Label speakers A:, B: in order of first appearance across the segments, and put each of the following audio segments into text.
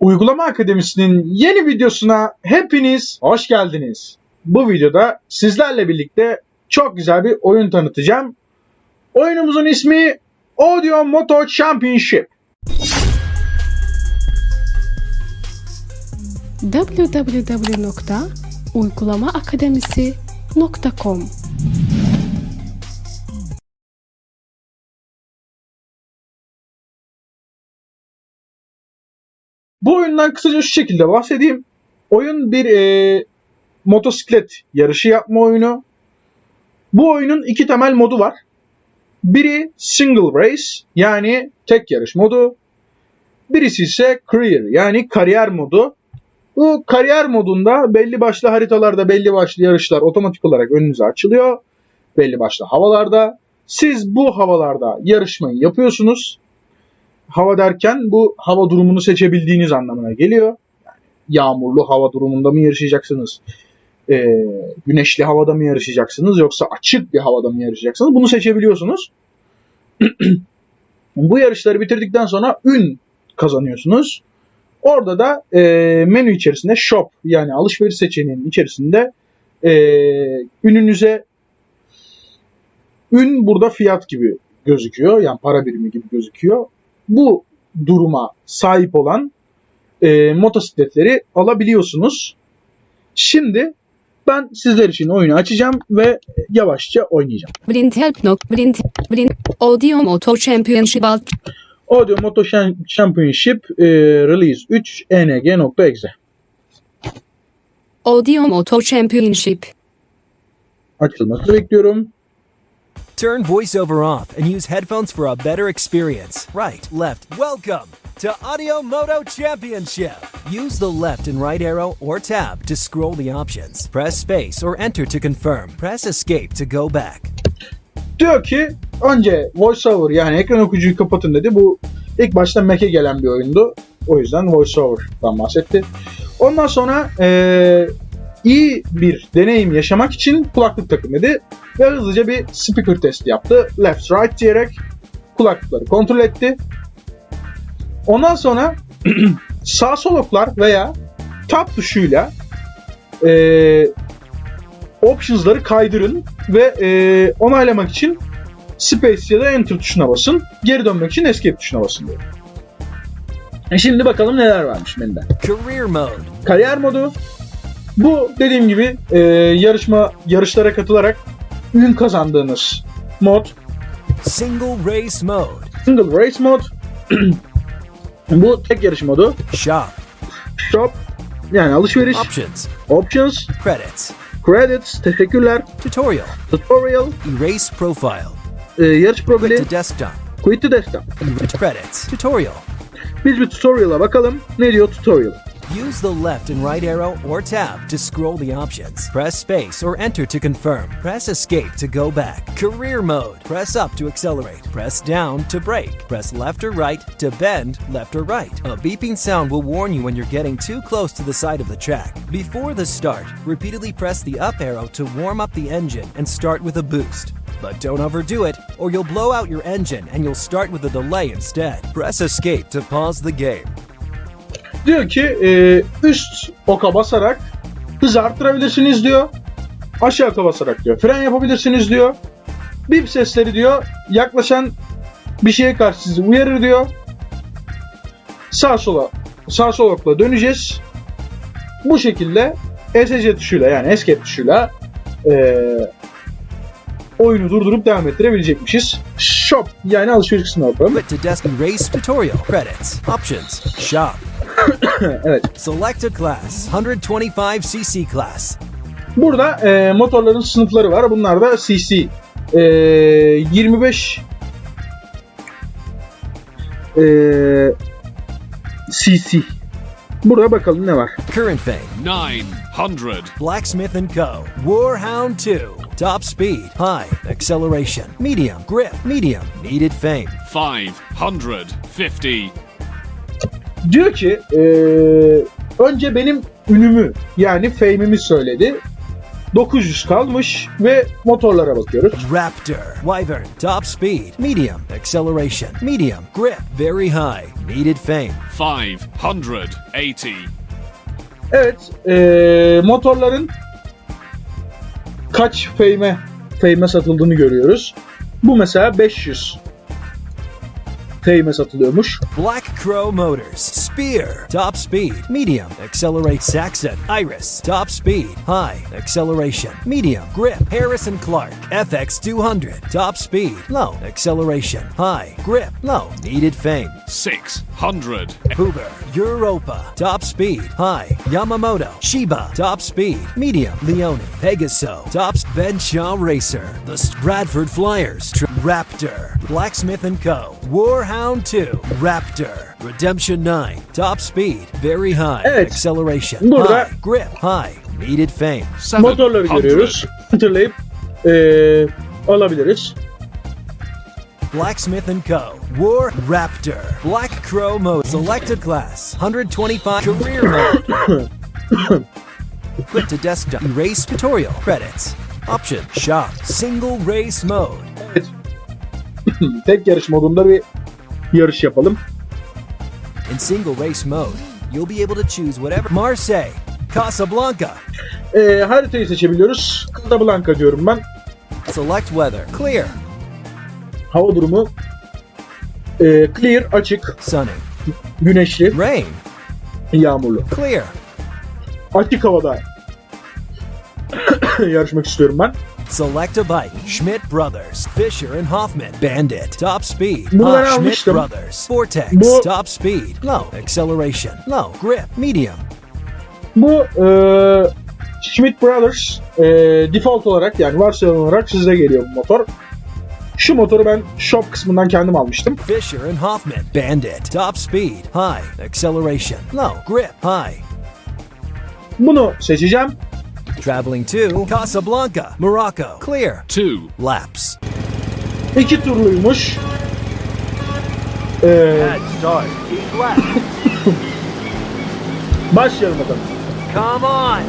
A: Uygulama Akademisi'nin yeni videosuna hepiniz hoş geldiniz. Bu videoda sizlerle birlikte çok güzel bir oyun tanıtacağım. Oyunumuzun ismi Audio Moto Championship.
B: www.uygulamaakademisi.com
A: Bu oyundan kısaca şu şekilde bahsedeyim. Oyun bir e, motosiklet yarışı yapma oyunu. Bu oyunun iki temel modu var. Biri single race yani tek yarış modu. Birisi ise career yani kariyer modu. Bu kariyer modunda belli başlı haritalarda belli başlı yarışlar otomatik olarak önünüze açılıyor. Belli başlı havalarda. Siz bu havalarda yarışmayı yapıyorsunuz. Hava derken bu hava durumunu seçebildiğiniz anlamına geliyor. Yani yağmurlu hava durumunda mı yarışacaksınız? Ee, güneşli havada mı yarışacaksınız? Yoksa açık bir havada mı yarışacaksınız? Bunu seçebiliyorsunuz. bu yarışları bitirdikten sonra ün kazanıyorsunuz. Orada da e, menü içerisinde shop yani alışveriş seçeneğinin içerisinde e, ününüze ün burada fiyat gibi gözüküyor. Yani para birimi gibi gözüküyor. Bu duruma sahip olan e, motosikletleri alabiliyorsunuz. Şimdi ben sizler için oyunu açacağım ve yavaşça oynayacağım.
B: Blind help nok blind blind audio moto championship alt
A: Audio Moto Championship e, Release 3 ENG.exe
B: audio moto championship
A: açılmasını bekliyorum.
C: Turn voiceover off and use headphones for a better experience. Right, left. Welcome to Audio Moto Championship. Use the left and right arrow or tab to scroll the options. Press space or enter to confirm. Press escape to go back.
A: Diyor ki önce voiceover yani ekran okuyucuyu kapatın dedi. Bu ilk başta Mac'e gelen bir oyundu. O yüzden voiceover'dan bahsetti. Ondan sonra eee, iyi bir deneyim yaşamak için kulaklık takın dedi. Ve hızlıca bir speaker testi yaptı. Left right diyerek kulaklıkları kontrol etti. Ondan sonra sağ sol oklar veya tab tuşuyla eee options'ları kaydırın ve e, onaylamak için space ya da enter tuşuna basın. Geri dönmek için escape tuşuna basın diyor. E şimdi bakalım neler varmış menüde.
C: Career mode.
A: Kariyer modu. Bu dediğim gibi e, yarışma yarışlara katılarak ün kazandığınız mod.
C: Single race mode.
A: Single race mod. Bu tek yarış modu.
C: Shop.
A: Shop yani alışveriş.
C: Options.
A: Options.
C: Credits.
A: Credits. Teşekkürler.
C: Tutorial.
A: Tutorial.
C: Erase profile.
A: e, yarış profili.
C: To desktop.
A: Quit to desktop.
C: Erase credits. Tutorial.
A: Biz bir tutorial'a bakalım. Ne diyor tutorial?
C: Use the left and right arrow or tab to scroll the options. Press space or enter to confirm. Press escape to go back. Career mode. Press up to accelerate. Press down to brake. Press left or right to bend left or right. A beeping sound will warn you when you're getting too close to the side of the track. Before the start, repeatedly press the up arrow to warm up the engine and start with a boost. But don't overdo it, or you'll blow out your engine and you'll start with a delay instead. Press escape to pause the game.
A: Diyor ki e, üst oka basarak hızı arttırabilirsiniz diyor. Aşağı oka basarak diyor. Fren yapabilirsiniz diyor. Bip sesleri diyor. Yaklaşan bir şeye karşı sizi uyarır diyor. Sağ sola sağ sol okla döneceğiz. Bu şekilde ESC tuşuyla yani escape tuşuyla e, oyunu durdurup devam ettirebilecekmişiz. Shop yani alışveriş kısmına bakalım.
C: Quit to desk race tutorial. Credits. Options. Shop.
A: evet.
C: Select a class. 125cc class.
A: Burada e, motorların sınıfları var. Bunlar da CC. E, 25 e, CC. Burada bakalım ne var.
C: Current fame.
D: 900.
C: Blacksmith and Co. Warhound 2. Top speed. High. Acceleration. Medium. Grip. Medium. Needed fame.
D: 550.
A: Diyor ki e, önce benim ünümü yani fame'imi söyledi. 900 kalmış ve motorlara bakıyoruz.
C: Raptor, Wyvern, top speed, medium, acceleration, medium, grip, very high, needed fame.
D: 580.
A: Evet, eee, motorların kaç feyme feyme satıldığını görüyoruz. Bu mesela 500 feyme satılıyormuş.
C: Black Crow Motors, Spear, top speed, medium, accelerate, Saxon, Iris, top speed, high, acceleration, medium, grip, Harrison Clark, FX 200, top speed, low, acceleration, high, grip, low, needed fame.
D: 600.
C: Huber, Europa, top speed, high, Yamamoto, Shiba, top speed, medium, Leone, Pegaso, tops, Ben Shaw Racer, the Bradford Flyers, Tr- Raptor, Blacksmith & Co., Warhound 2, Raptor, Redemption 9, top speed, very high,
A: Evet.
C: acceleration,
A: Burada-
C: high, grip, high, needed fame.
A: Motorları
D: 700.
A: görüyoruz. Hatırlayıp eee, alabiliriz.
C: Blacksmith & Co. War Raptor. Black Crow Mode. Selected class. 125 career mode. Quit to desktop. Erase tutorial. Credits. Option. Shop. Single race mode.
A: Evet. Tek yarış modunda bir yarış yapalım.
C: In single race mode, you'll be able to choose whatever. Marseille. Casablanca.
A: Eee, haritayı seçebiliyoruz. Casablanca diyorum ben.
C: Select weather. Clear.
A: Hava durumu eee, clear, açık,
C: Sunny.
A: güneşli,
C: Rain.
A: yağmurlu.
C: Clear.
A: Açık havada yarışmak istiyorum ben.
C: Select a bike. Schmidt Brothers. Fisher and Hoffman. Bandit. Top speed.
A: Ben
C: Ah, Schmidt
A: almıştım.
C: Brothers. Vortex.
A: Bu-
C: Top speed. Low. Acceleration. Low. Grip. Medium.
A: Bu eee Schmidt Brothers eee, default olarak yani varsayılan olarak size geliyor bu motor. Şu motoru ben shop kısmından kendim almıştım.
C: Fisher and Hoffman. Bandit. Top speed. High. Acceleration. Low. Grip. High.
A: Bunu seçeceğim.
C: Traveling to Casablanca. Morocco. Clear.
D: 2.
C: Laps.
A: İki turluymuş. Eee,
C: start. Keep left.
A: başlayalım bakalım.
C: Come on.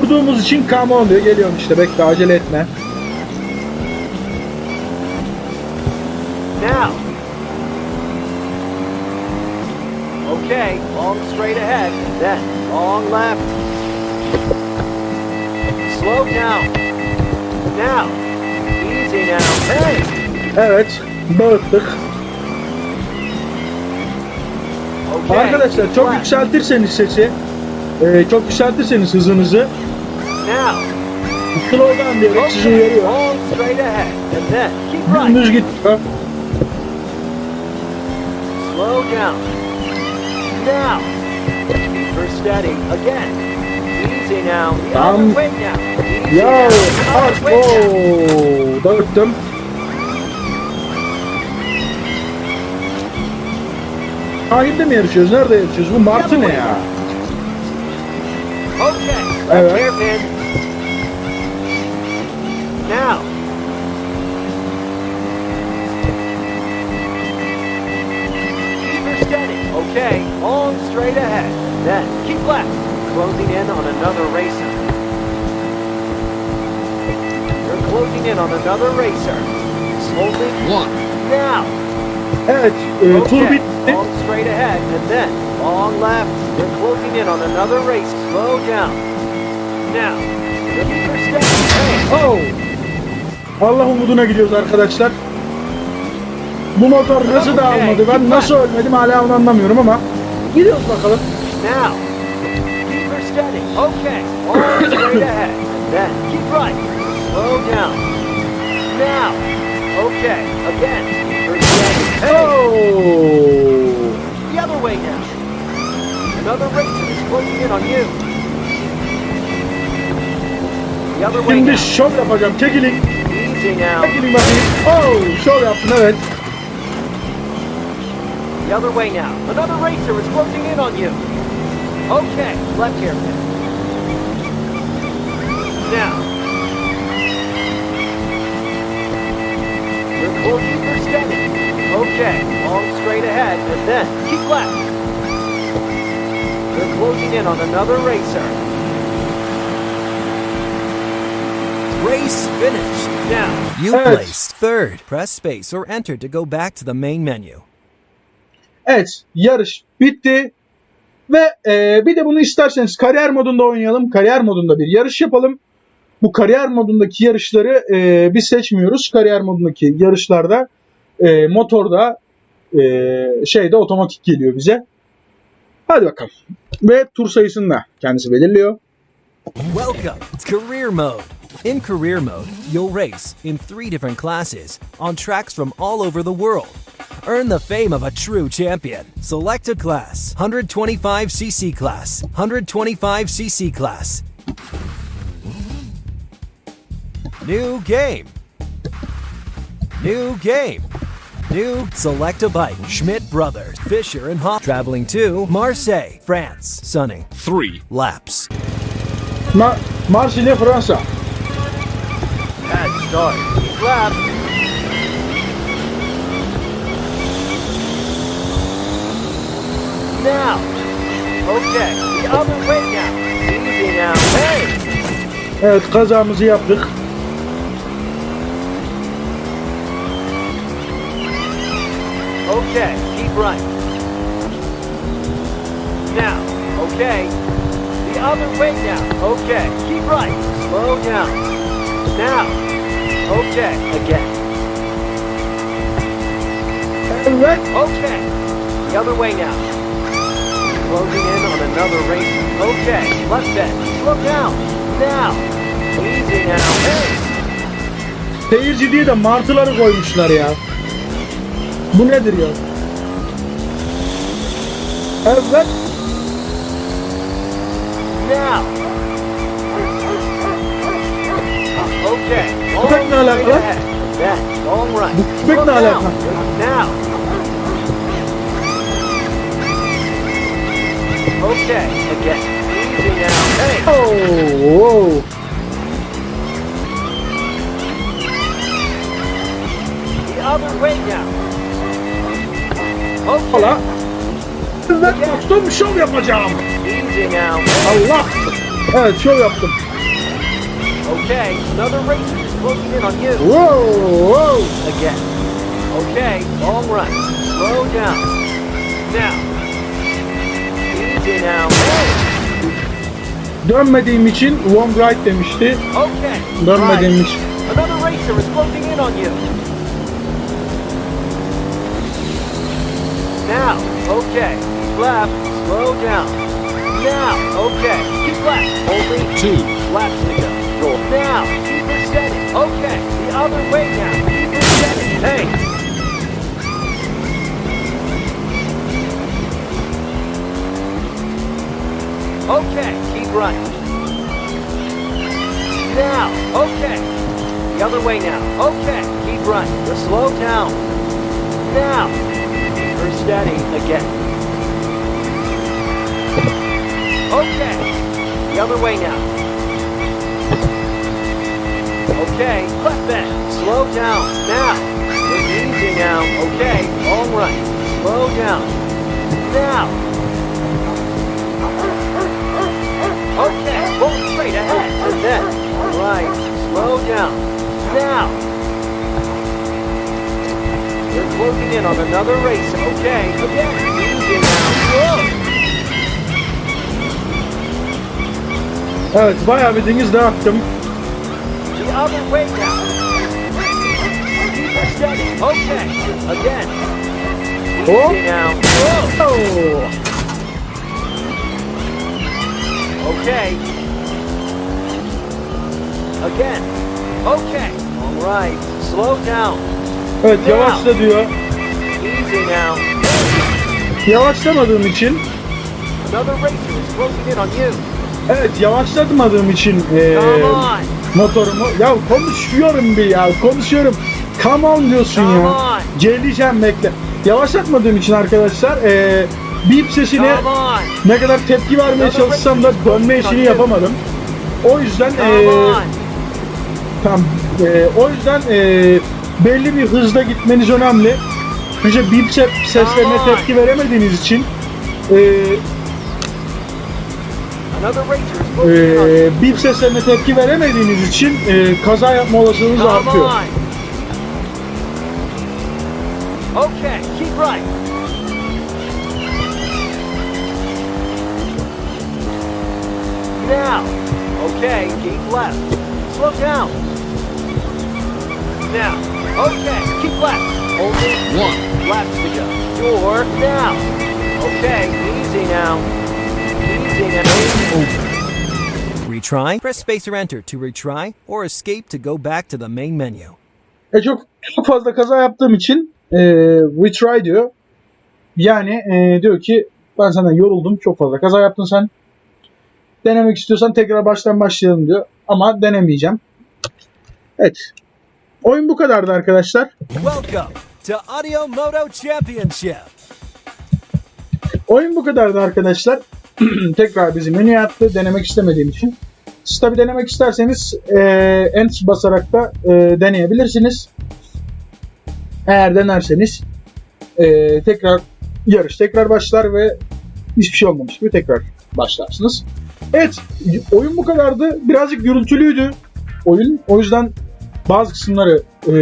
A: Vurduğumuz için come on diyor. Geliyorum işte bekle acele etme.
C: Now. Okay, long straight ahead, then long left. Slow down. Now. Easy now. Hey!
A: Evet. Dağıttık.
C: Okay.
A: Arkadaşlar çok yükseltirseniz sesi, eee, çok yükseltirseniz hızınızı
C: Now.
A: slow down diyerek sizi uyarıyor. Dümdüz gidiyor.
C: Slow down. Now. Keep her steady. Again. Easy
A: Ya
C: now.
A: ooo, dağıttım. Sahilde mi yarışıyoruz? Nerede yarışıyoruz? Bu Martı ne ya? Evet.
C: Now. Closing in on another racer. You're closing in on another racer. Slowly.
D: 1.
C: Now.
A: Evet, e, tur
C: Okay.
A: bitti.
C: Long straight ahead and then long left. You're closing in on another race. Slow down. Now.
A: Oh! Allah umuduna gidiyoruz arkadaşlar. Bu motor nasıl dağılmadı? Ben nasıl ölmedim hala onu anlamıyorum ama gidiyoruz bakalım.
C: Now. Steady. Okay. Long straight ahead. Then keep right. Slow down. Now. Okay. Again. Keep her steady. Hey.
A: Oh!
C: The other way now. Another racer is closing in on you. The other way
A: Şimdi
C: now.
A: şov yapacağım. Çekilin.
C: Easy now.
A: Çekilin bakayım. Oh! Şov yaptın evet.
C: The other way now. Another racer is closing in on you. Okay, left here. Now. You're closing for steady. Okay, long straight ahead, and then keep left. You're closing in on another racer.
E: Race finished. Now, you
A: Evet.
E: placed third. Press space or enter to go back to the main menu.
A: Evet yarış bitti. Ve e, bir de bunu isterseniz kariyer modunda oynayalım. Kariyer modunda bir yarış yapalım. Bu kariyer modundaki yarışları e, biz seçmiyoruz. Kariyer modundaki yarışlarda e, motorda e, şeyde otomatik geliyor bize. Hadi bakalım. Ve tur sayısını da kendisi belirliyor.
E: Welcome to Career Mode. In Career Mode, you'll race in three different classes on tracks from all over the world. Earn the fame of a true champion. Select a class 125cc class, 125cc class. New game. New game. New select a bike. Schmidt Brothers, Fisher and Hoff traveling to Marseille, France. Sunning.
D: 3.
E: Laps.
A: Ma Marsilya Fransa.
E: Bad start. Lap. Now. Okay. The other way now. Easy now. Hey.
A: Evet kazamızı yaptık.
E: Okay. Keep right. Now. Okay. The other way now. Okay. Keep right. Slow down. Now. Okay. Again. Okay. The other way now. Closing in on another race. Okay. Left bend. Slow down. Now. Easy now. Hey.
A: Seyirci diye de martıları koymuşlar ya. Bu nedir ya? Evet.
E: Now. Okay.
A: Köpek ne
E: Long
A: alaka?
E: straight ahead. Then, long right.
A: Bu köpek ne
E: down.
A: alaka?
E: Now. Okay. Again. Easy now. Hey.
A: Oo, oo.
E: The other way now. Okay.
A: Hala. Evet dostum şov yapacağım.
E: Easy now.
A: Allah. Evet şov yaptım.
E: Okay, another racer is closing in on you.
A: Whoa, whoa!
E: Again. Okay, long run. Slow down. Now. Easy now. Hey.
A: Dönmediğim için one right demişti.
E: Okay.
A: Dönmediğim
E: right.
A: için.
E: Another racer is closing in on you. Now. Okay. Left. Slow down. Now. Okay. Keep left. Only
D: 2.
E: laps to go. Go. Now. Keep it steady. Okay. The other way now. Keep it steady. Hey. Okay, keep running. Now, okay. The other way now. Okay, keep running. Just slow down. Now, her steady again. Okay, the other way now. Okay, left bend. Slow down. Now, it's easy now. Okay, long right. Slow down. Now, Okay, pull straight ahead. And then, right, slow down. Now. You're closing in on another race. Okay, again, easy now. Slow.
A: Evet bayağı bir deniz dağıttım.
E: The other way now. Keep steady. Okay, again.
A: Oh.
E: Easy now. Slow.
A: Oo.
E: Okay. Again. Okay. All right. Slow down.
A: Evet yavaşla diyor.
E: Easy now.
A: Yavaşlamadığım için
E: Another racer is closing in on you.
A: Evet yavaşlatmadığım için eee,
E: Come on.
A: Motorumu. Ya konuşuyorum bir ya konuşuyorum. Come on diyorsun
E: Come
A: ya.
E: on.
A: Geleceğim bekle. Yavaşlatmadığım için arkadaşlar eee beep sesine ne kadar tepki vermeye çalışsam da dönme işini yapamadım. O yüzden
E: on.
A: tam eee, o yüzden eee, belli bir hızda gitmeniz önemli. Beep se- seslerine tepki veremediğiniz için eee
C: You.
A: Ee, bip seslerine tepki veremediğiniz için e, kaza yapma olasılığınız artıyor.
C: Okay, keep right. Now. Okay, keep left. Slow down. Now. Okay, keep left. Only one left to go. You're now. Okay, easy now. Retry? Press space or enter to retry or escape to go back to the main menu.
A: E çok, çok fazla kaza yaptığım için e, retry diyor. Yani e, diyor ki ben senden yoruldum. Çok fazla kaza yaptın sen. Denemek istiyorsan tekrar baştan başlayalım diyor. Ama denemeyeceğim. Evet. Oyun bu kadardı arkadaşlar.
C: Welcome to Audio Moto Championship.
A: Oyun bu kadardı arkadaşlar. Tekrar bizi menüye attı denemek istemediğim için. Siz tabi denemek isterseniz e, Enter basarak da e, deneyebilirsiniz. Eğer denerseniz e, tekrar yarış tekrar başlar ve hiçbir şey olmamış gibi tekrar başlarsınız. Evet oyun bu kadardı. Birazcık gürültülüydü oyun. O yüzden bazı kısımları e,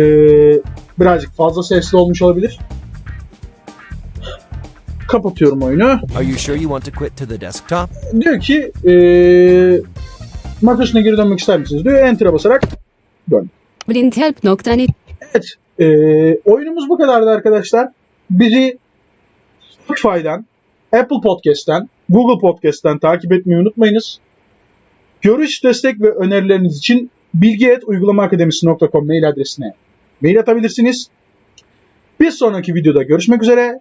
A: birazcık fazla sesli olmuş olabilir. Kapatıyorum oyunu.
C: Are you sure you want to quit to the desktop?
A: Diyor ki e, makasına geri dönmek ister misiniz diyor. Enter'a basarak dön.
B: blindhelp.net
A: Evet. e, oyunumuz bu kadardı arkadaşlar. Bizi Spotify'dan, Apple Podcast'ten, Google Podcast'ten takip etmeyi unutmayınız. Görüş, destek ve önerileriniz için bilgi.uygulamaakademisi.com mail adresine mail atabilirsiniz. Bir sonraki videoda görüşmek üzere.